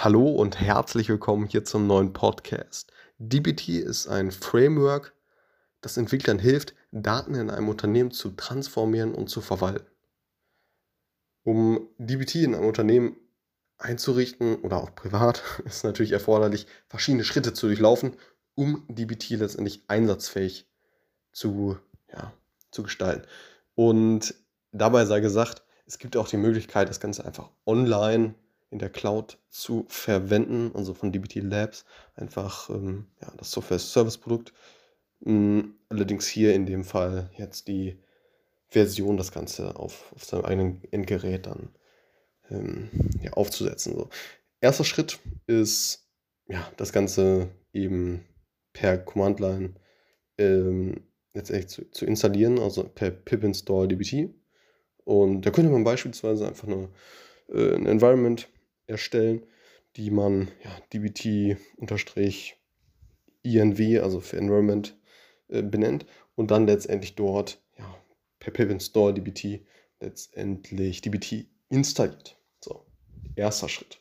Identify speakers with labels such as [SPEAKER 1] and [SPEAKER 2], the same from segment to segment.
[SPEAKER 1] Hallo und herzlich willkommen hier zum neuen Podcast. DBT ist ein Framework, das Entwicklern hilft, Daten in einem Unternehmen zu transformieren und zu verwalten. Um DBT in einem Unternehmen einzurichten oder auch privat, ist natürlich erforderlich, verschiedene Schritte zu durchlaufen, um DBT letztendlich einsatzfähig zu, ja, zu gestalten. Und dabei sei gesagt, es gibt auch die Möglichkeit, das Ganze einfach online in der Cloud zu verwenden, also von DBT Labs, einfach ähm, ja, das Software-Service-Produkt. Ähm, allerdings hier in dem Fall jetzt die Version, das Ganze auf, auf seinem eigenen Endgerät dann ähm, ja, aufzusetzen. So. Erster Schritt ist, ja, das Ganze eben per Command-Line ähm, letztendlich zu, zu installieren, also per pip install dbt. Und da könnte man beispielsweise einfach nur äh, ein Environment erstellen, die man ja, dbt-inv, also für Environment, äh, benennt und dann letztendlich dort ja, per pip install dbt letztendlich dbt installiert. So, erster Schritt.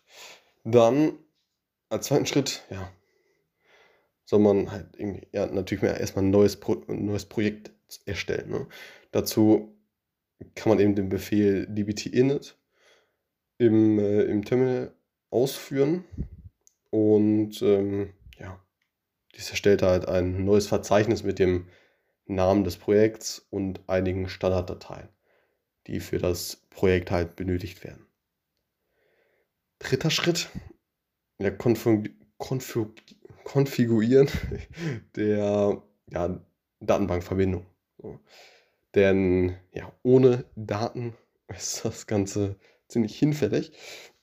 [SPEAKER 1] Dann als zweiten Schritt, ja, soll man halt irgendwie, ja, natürlich mehr erstmal ein neues, Pro, ein neues Projekt erstellen. Ne? Dazu kann man eben den Befehl dbt init im, äh, im Terminal ausführen. Und ähm, ja, dies erstellt halt ein neues Verzeichnis mit dem Namen des Projekts und einigen Standarddateien, die für das Projekt halt benötigt werden. Dritter Schritt, Konfig Konfigurieren der ja, Datenbankverbindung. So. Denn ja, ohne Daten ist das Ganze ziemlich hinfällig.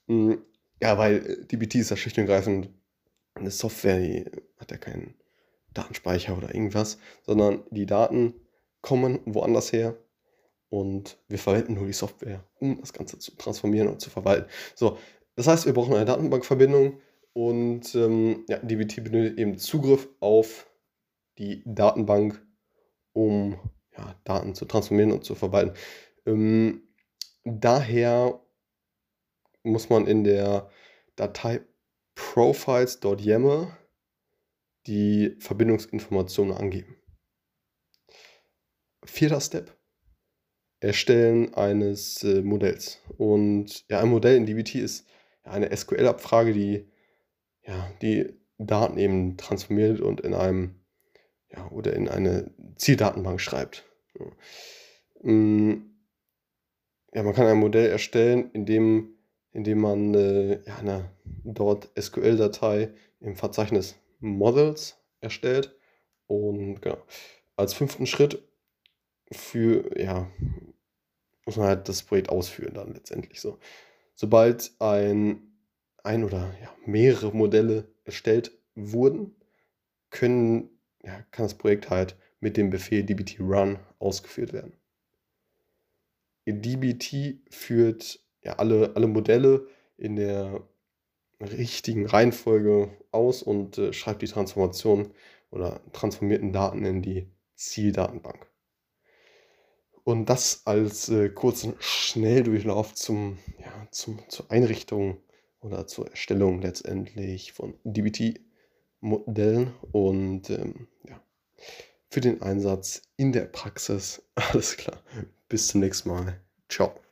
[SPEAKER 1] Hm, ja, weil DBT ist ja schlicht und ergreifend eine Software, die hat ja keinen Datenspeicher oder irgendwas, sondern die Daten kommen woanders her und wir verwenden nur die Software, um das Ganze zu transformieren und zu verwalten. So, das heißt, wir brauchen eine Datenbankverbindung und ähm, ja, DBT benötigt eben Zugriff auf die Datenbank, um ja, Daten zu transformieren und zu verwalten. Ähm, daher muss man in der Datei profiles.yaml die Verbindungsinformationen angeben. Vierter Step. Erstellen eines äh, Modells. Und ja, ein Modell in DBT ist ja, eine SQL-Abfrage, die ja, die Daten eben transformiert und in einem ja, oder in eine Zieldatenbank schreibt. Ja, mm, man kann ein Modell erstellen, in dem indem man äh, ja, eine dort SQL-Datei im Verzeichnis Models erstellt. Und genau, als fünften Schritt für, ja, muss man halt das Projekt ausführen dann letztendlich so. Sobald ein, ein oder ja, mehrere Modelle erstellt wurden, können, ja, kann das Projekt halt mit dem Befehl dbt run ausgeführt werden. dbt führt ja, alle, alle Modelle in der richtigen Reihenfolge aus und äh, schreibt die Transformation oder transformierten Daten in die Zieldatenbank. Und das als äh, kurzen Schnelldurchlauf zum, ja, zum, zur Einrichtung oder zur Erstellung letztendlich von DBT-Modellen und ähm, ja, für den Einsatz in der Praxis. Alles klar. Bis zum nächsten Mal. Ciao.